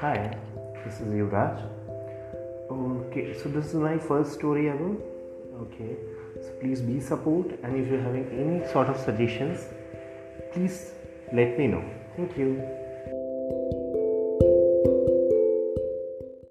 Hi, this is Yuvraj. Okay, so this is my first story ever. Okay, so please be support and if you're having any sort of suggestions, please let me know. Thank you.